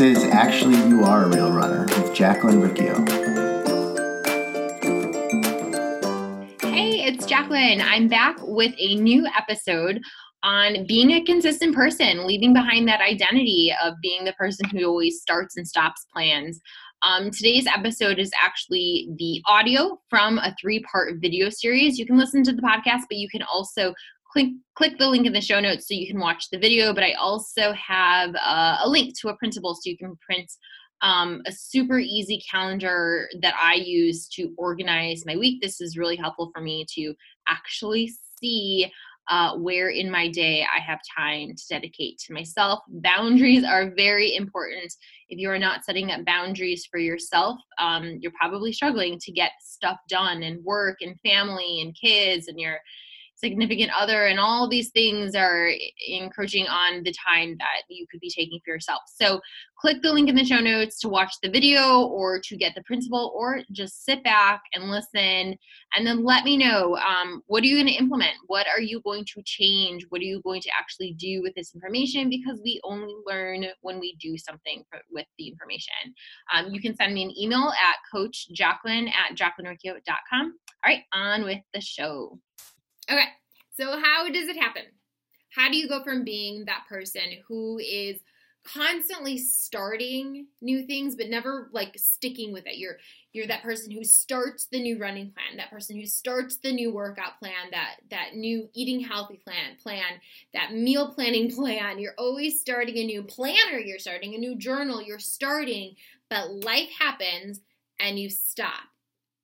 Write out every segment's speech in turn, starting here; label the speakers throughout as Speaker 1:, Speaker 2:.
Speaker 1: Is Actually You Are a Real Runner with Jacqueline Riccio.
Speaker 2: Hey, it's Jacqueline. I'm back with a new episode on being a consistent person, leaving behind that identity of being the person who always starts and stops plans. Um, today's episode is actually the audio from a three part video series. You can listen to the podcast, but you can also click click the link in the show notes so you can watch the video. But I also have uh, a link to a printable so you can print um, a super easy calendar that I use to organize my week. This is really helpful for me to actually see uh, where in my day I have time to dedicate to myself. Boundaries are very important. If you are not setting up boundaries for yourself, um, you're probably struggling to get stuff done and work and family and kids and your significant other and all these things are encroaching on the time that you could be taking for yourself. So click the link in the show notes to watch the video or to get the principle or just sit back and listen and then let me know um, what are you going to implement? What are you going to change? What are you going to actually do with this information? Because we only learn when we do something for, with the information. Um, you can send me an email at coach jacqueline at jacquelinericcio.com all right on with the show
Speaker 3: Okay, so how does it happen? How do you go from being that person who is constantly starting new things but never like sticking with it? You're you're that person who starts the new running plan that person who starts the new workout plan that that new eating healthy plan plan that meal planning plan. You're always starting a new planner you're starting a new journal you're starting but life happens and you stop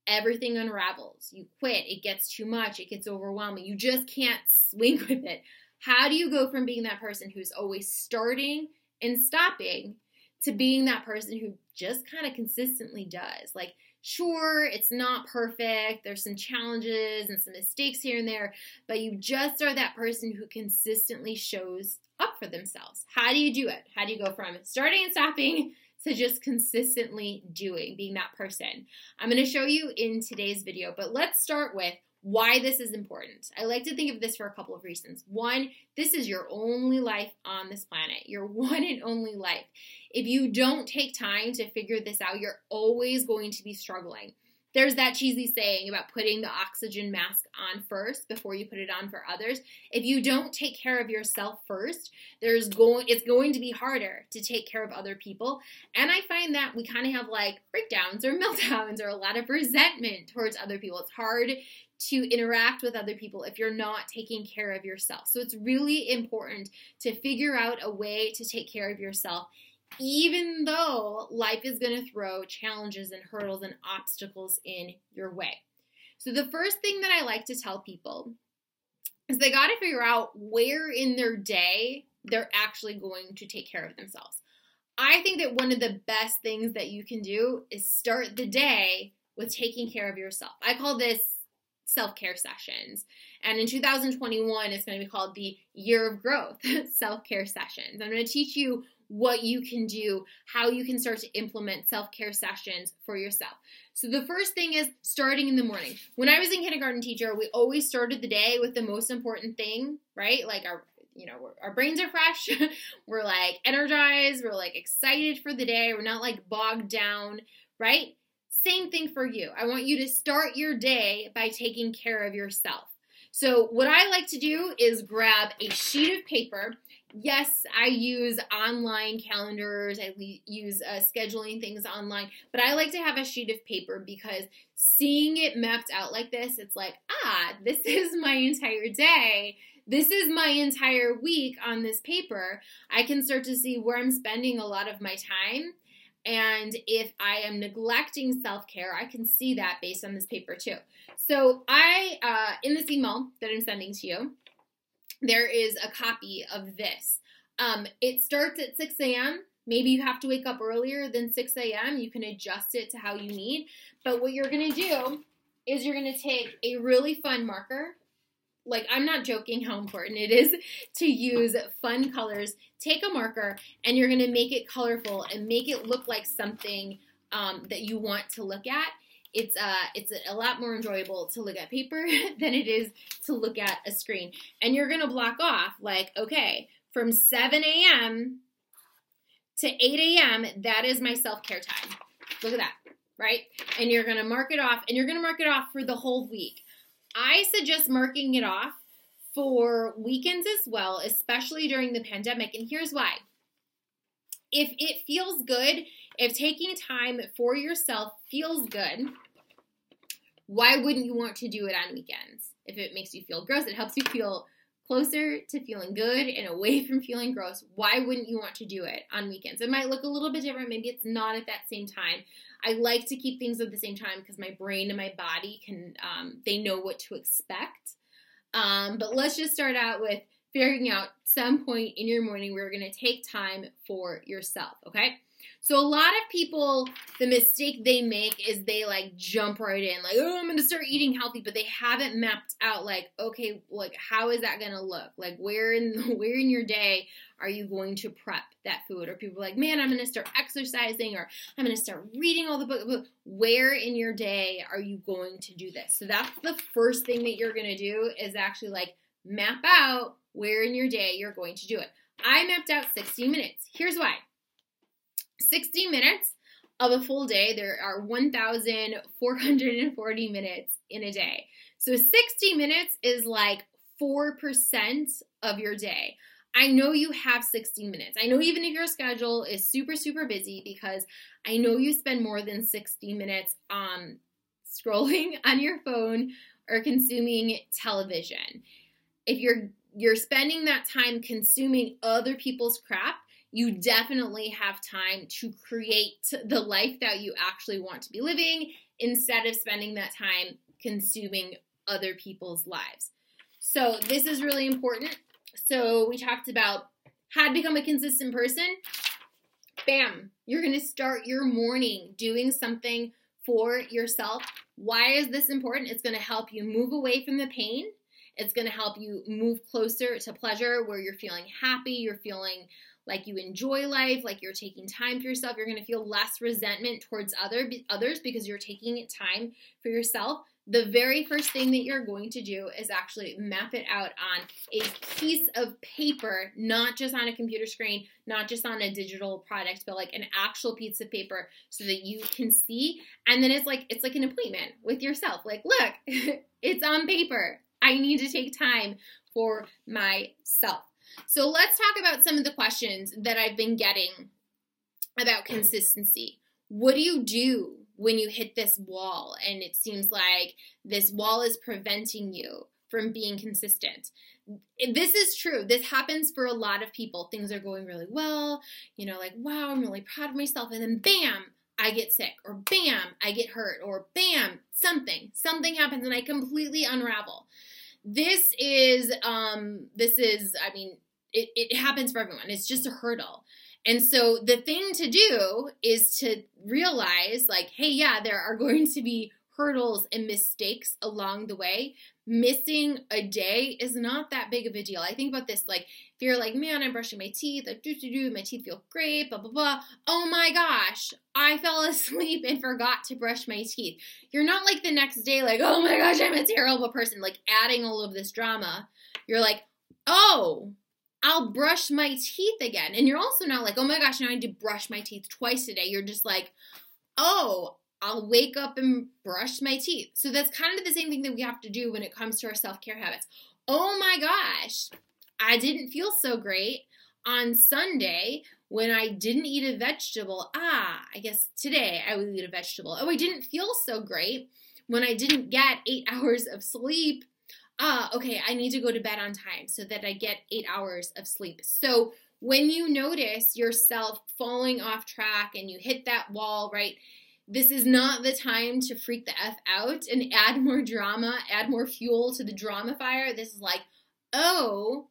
Speaker 3: everything unravels. You quit, it gets too much, it gets overwhelming. You just can't swing with it. How do you go from being that person who's always starting and stopping to being that person who just kind of consistently does? Like, sure, it's not perfect, there's some challenges and some mistakes here and there, but you just are that person who consistently shows up for themselves. How do you do it? How do you go from starting and stopping to just consistently doing, being that person. I'm going to show you in today's video, but let's start with why this is important. I like to think of this for a couple of reasons. One, this is your only life on this planet, your one and only life. If you don't take time to figure this out, you're always going to be struggling there's that cheesy saying about putting the oxygen mask on first before you put it on for others. If you don't take care of yourself first, there's going it's going to be harder to take care of other people. And I find that we kind of have like breakdowns or meltdowns or a lot of resentment towards other people. It's hard to interact with other people if you're not taking care of yourself. So it's really important to figure out a way to take care of yourself even though life is going to throw challenges and hurdles and obstacles in your way. So, the first thing that I like to tell people is they got to figure out where in their day they're actually going to take care of themselves. I think that one of the best things that you can do is start the day with taking care of yourself. I call this self care sessions. And in 2021, it's going to be called the Year of Growth self care sessions. I'm going to teach you what you can do, how you can start to implement self care sessions for yourself. So, the first thing is starting in the morning. When I was in kindergarten teacher, we always started the day with the most important thing, right? Like our you know, our brains are fresh. we're like energized. We're like excited for the day. We're not like bogged down, right? Same thing for you. I want you to start your day by taking care of yourself. So, what I like to do is grab a sheet of paper yes, I use online calendars, I use uh, scheduling things online, but I like to have a sheet of paper because seeing it mapped out like this, it's like, ah, this is my entire day. This is my entire week on this paper. I can start to see where I'm spending a lot of my time. And if I am neglecting self care, I can see that based on this paper too. So, I, uh, in this email that I'm sending to you, there is a copy of this. Um, it starts at 6 a.m. Maybe you have to wake up earlier than 6 a.m. You can adjust it to how you need. But what you're going to do is you're going to take a really fun marker. Like, I'm not joking how important it is to use fun colors. Take a marker and you're going to make it colorful and make it look like something um, that you want to look at it's uh it's a lot more enjoyable to look at paper than it is to look at a screen. And you're gonna block off like, okay, from 7 a.m. to 8 a.m., that is my self care time. Look at that, right? And you're gonna mark it off, and you're gonna mark it off for the whole week. I suggest marking it off for weekends as well, especially during the pandemic. And here's why. If it feels good, if taking time for yourself feels good, why wouldn't you want to do it on weekends? If it makes you feel gross, it helps you feel closer to feeling good and away from feeling gross. Why wouldn't you want to do it on weekends? It might look a little bit different. Maybe it's not at that same time. I like to keep things at the same time because my brain and my body can, um, they know what to expect. Um, but let's just start out with figuring out some point in your morning where you're going to take time for yourself, okay? So a lot of people, the mistake they make is they like jump right in, like, oh, I'm gonna start eating healthy, but they haven't mapped out like, okay, like how is that gonna look? Like where in where in your day are you going to prep that food? Or people like, man, I'm gonna start exercising, or I'm gonna start reading all the books. Where in your day are you going to do this? So that's the first thing that you're gonna do is actually like map out where in your day you're going to do it. I mapped out 60 minutes. Here's why. 60 minutes of a full day, there are 1,440 minutes in a day. So 60 minutes is like 4% of your day. I know you have 60 minutes. I know even if your schedule is super, super busy, because I know you spend more than 60 minutes um, scrolling on your phone or consuming television. If you're you're spending that time consuming other people's crap, you definitely have time to create the life that you actually want to be living instead of spending that time consuming other people's lives. So, this is really important. So, we talked about how to become a consistent person. Bam, you're going to start your morning doing something for yourself. Why is this important? It's going to help you move away from the pain. It's going to help you move closer to pleasure where you're feeling happy, you're feeling like you enjoy life, like you're taking time for yourself. You're going to feel less resentment towards other others because you're taking time for yourself. The very first thing that you're going to do is actually map it out on a piece of paper, not just on a computer screen, not just on a digital product, but like an actual piece of paper so that you can see. And then it's like it's like an appointment with yourself. Like, look, it's on paper. I need to take time for myself. So let's talk about some of the questions that I've been getting about consistency. What do you do when you hit this wall and it seems like this wall is preventing you from being consistent? This is true. This happens for a lot of people. Things are going really well, you know, like, wow, I'm really proud of myself. And then bam, I get sick, or bam, I get hurt, or bam, something, something happens and I completely unravel. This is, um, this is, I mean, it, it happens for everyone. It's just a hurdle. And so the thing to do is to realize, like, hey, yeah, there are going to be hurdles and mistakes along the way. Missing a day is not that big of a deal. I think about this like, if you're like, man, I'm brushing my teeth, like, do, do, do, my teeth feel great, blah, blah, blah. Oh my gosh, I fell asleep and forgot to brush my teeth. You're not like the next day, like, oh my gosh, I'm a terrible person, like adding all of this drama. You're like, oh, I'll brush my teeth again. And you're also not like, oh my gosh, now I need to brush my teeth twice a day. You're just like, oh, I'll wake up and brush my teeth. So that's kind of the same thing that we have to do when it comes to our self care habits. Oh my gosh, I didn't feel so great on Sunday when I didn't eat a vegetable. Ah, I guess today I will eat a vegetable. Oh, I didn't feel so great when I didn't get eight hours of sleep ah, okay, I need to go to bed on time so that I get eight hours of sleep. So when you notice yourself falling off track and you hit that wall, right? This is not the time to freak the F out and add more drama, add more fuel to the drama fire. This is like, oh,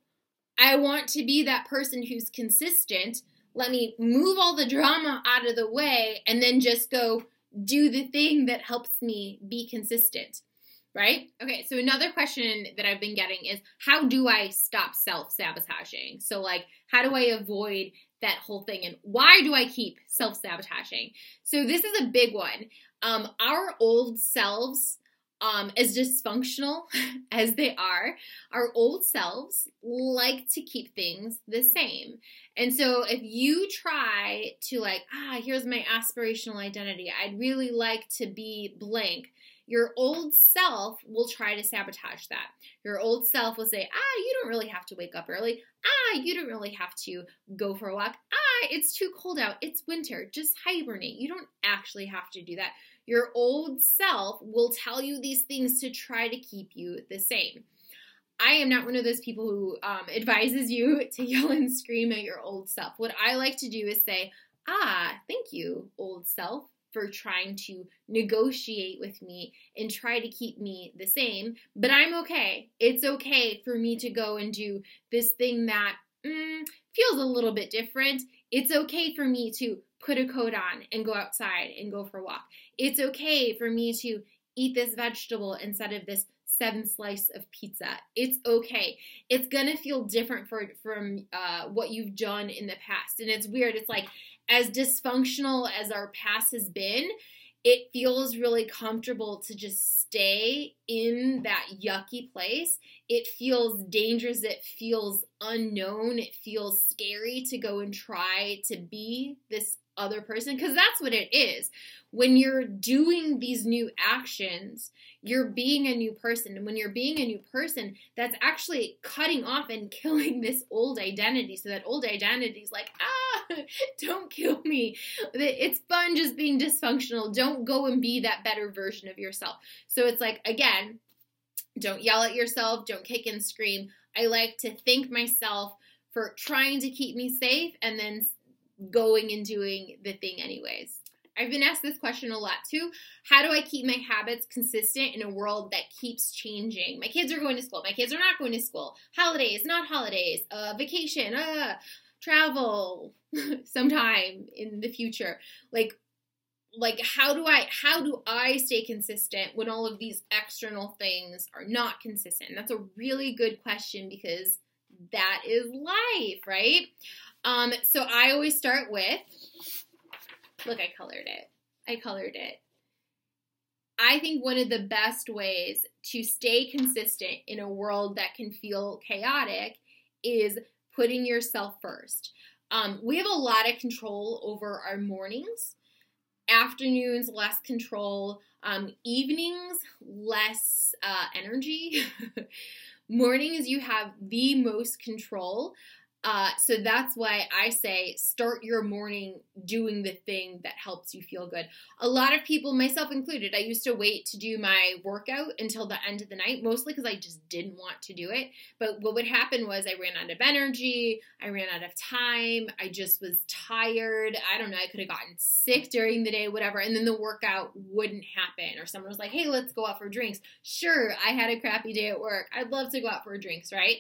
Speaker 3: I want to be that person who's consistent. Let me move all the drama out of the way and then just go do the thing that helps me be consistent right? Okay, so another question that I've been getting is how do I stop self sabotaging? So, like, how do I avoid that whole thing? And why do I keep self sabotaging? So, this is a big one. Um, our old selves um, as dysfunctional as they are, our old selves like to keep things the same. And so if you try to, like, ah, here's my aspirational identity, I'd really like to be blank. Your old self will try to sabotage that. Your old self will say, ah, you don't really have to wake up early. Ah, you don't really have to go for a walk. Ah, it's too cold out. It's winter. Just hibernate. You don't actually have to do that. Your old self will tell you these things to try to keep you the same. I am not one of those people who um, advises you to yell and scream at your old self. What I like to do is say, ah, thank you, old self, for trying to negotiate with me and try to keep me the same. But I'm okay. It's okay for me to go and do this thing that mm, feels a little bit different. It's okay for me to put a coat on and go outside and go for a walk. It's okay for me to eat this vegetable instead of this seven slice of pizza. It's okay. It's gonna feel different for from uh, what you've done in the past, and it's weird. It's like as dysfunctional as our past has been, it feels really comfortable to just stay in that yucky place. It feels dangerous. It feels unknown. It feels scary to go and try to be this other person because that's what it is. When you're doing these new actions, you're being a new person. And when you're being a new person, that's actually cutting off and killing this old identity. So that old identity is like, ah, don't kill me. It's fun just being dysfunctional. Don't go and be that better version of yourself. So it's like, again, don't yell at yourself, don't kick and scream. I like to thank myself for trying to keep me safe and then going and doing the thing anyways. I've been asked this question a lot too. How do I keep my habits consistent in a world that keeps changing? My kids are going to school. My kids are not going to school. Holidays, not holidays. Uh, vacation, uh, travel sometime in the future. Like, like how do I how do I stay consistent when all of these external things are not consistent? That's a really good question because that is life, right? Um, so I always start with look, I colored it. I colored it. I think one of the best ways to stay consistent in a world that can feel chaotic is putting yourself first. Um, we have a lot of control over our mornings, afternoons, less control, um, evenings, less uh, energy. mornings, you have the most control. Uh, so that's why I say start your morning doing the thing that helps you feel good. A lot of people, myself included, I used to wait to do my workout until the end of the night, mostly because I just didn't want to do it. But what would happen was I ran out of energy, I ran out of time, I just was tired. I don't know, I could have gotten sick during the day, whatever. And then the workout wouldn't happen. Or someone was like, hey, let's go out for drinks. Sure, I had a crappy day at work. I'd love to go out for drinks, right?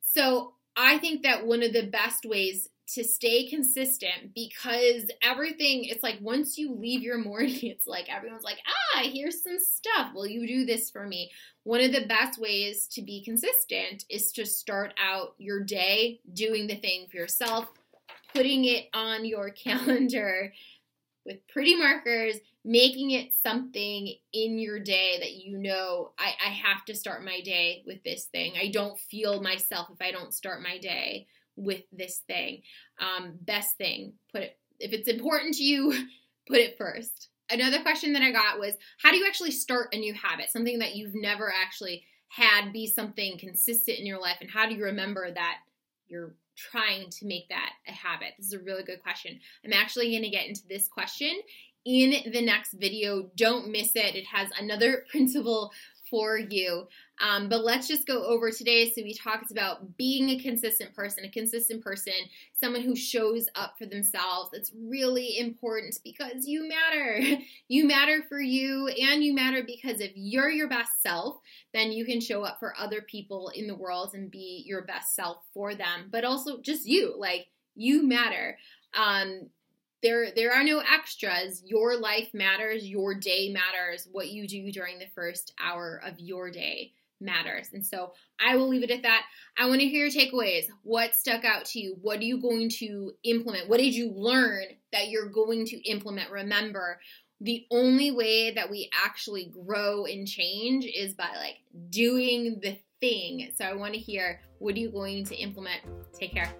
Speaker 3: So I think that one of the best ways to stay consistent because everything it's like once you leave your morning it's like everyone's like ah here's some stuff. Will you do this for me? One of the best ways to be consistent is to start out your day doing the thing for yourself putting it on your calendar with pretty markers making it something in your day that you know I, I have to start my day with this thing. I don't feel myself if I don't start my day with this thing. Um, best thing, put it if it's important to you, put it first. Another question that I got was how do you actually start a new habit? Something that you've never actually had be something consistent in your life, and how do you remember that you're trying to make that a habit? This is a really good question. I'm actually going to get into this question in the next video. Don't miss it. It has another principle for you. Um, but let's just go over today. So we talked about being a consistent person, a consistent person, someone who shows up for themselves. It's really important because you matter. You matter for you and you matter because if you're your best self, then you can show up for other people in the world and be your best self for them. But also just you, like you matter. Um, there there are no extras your life matters your day matters what you do during the first hour of your day matters and so i will leave it at that i want to hear your takeaways what stuck out to you what are you going to implement what did you learn that you're going to implement remember the only way that we actually grow and change is by like doing the thing. So I want to hear what are you going to implement? Take care.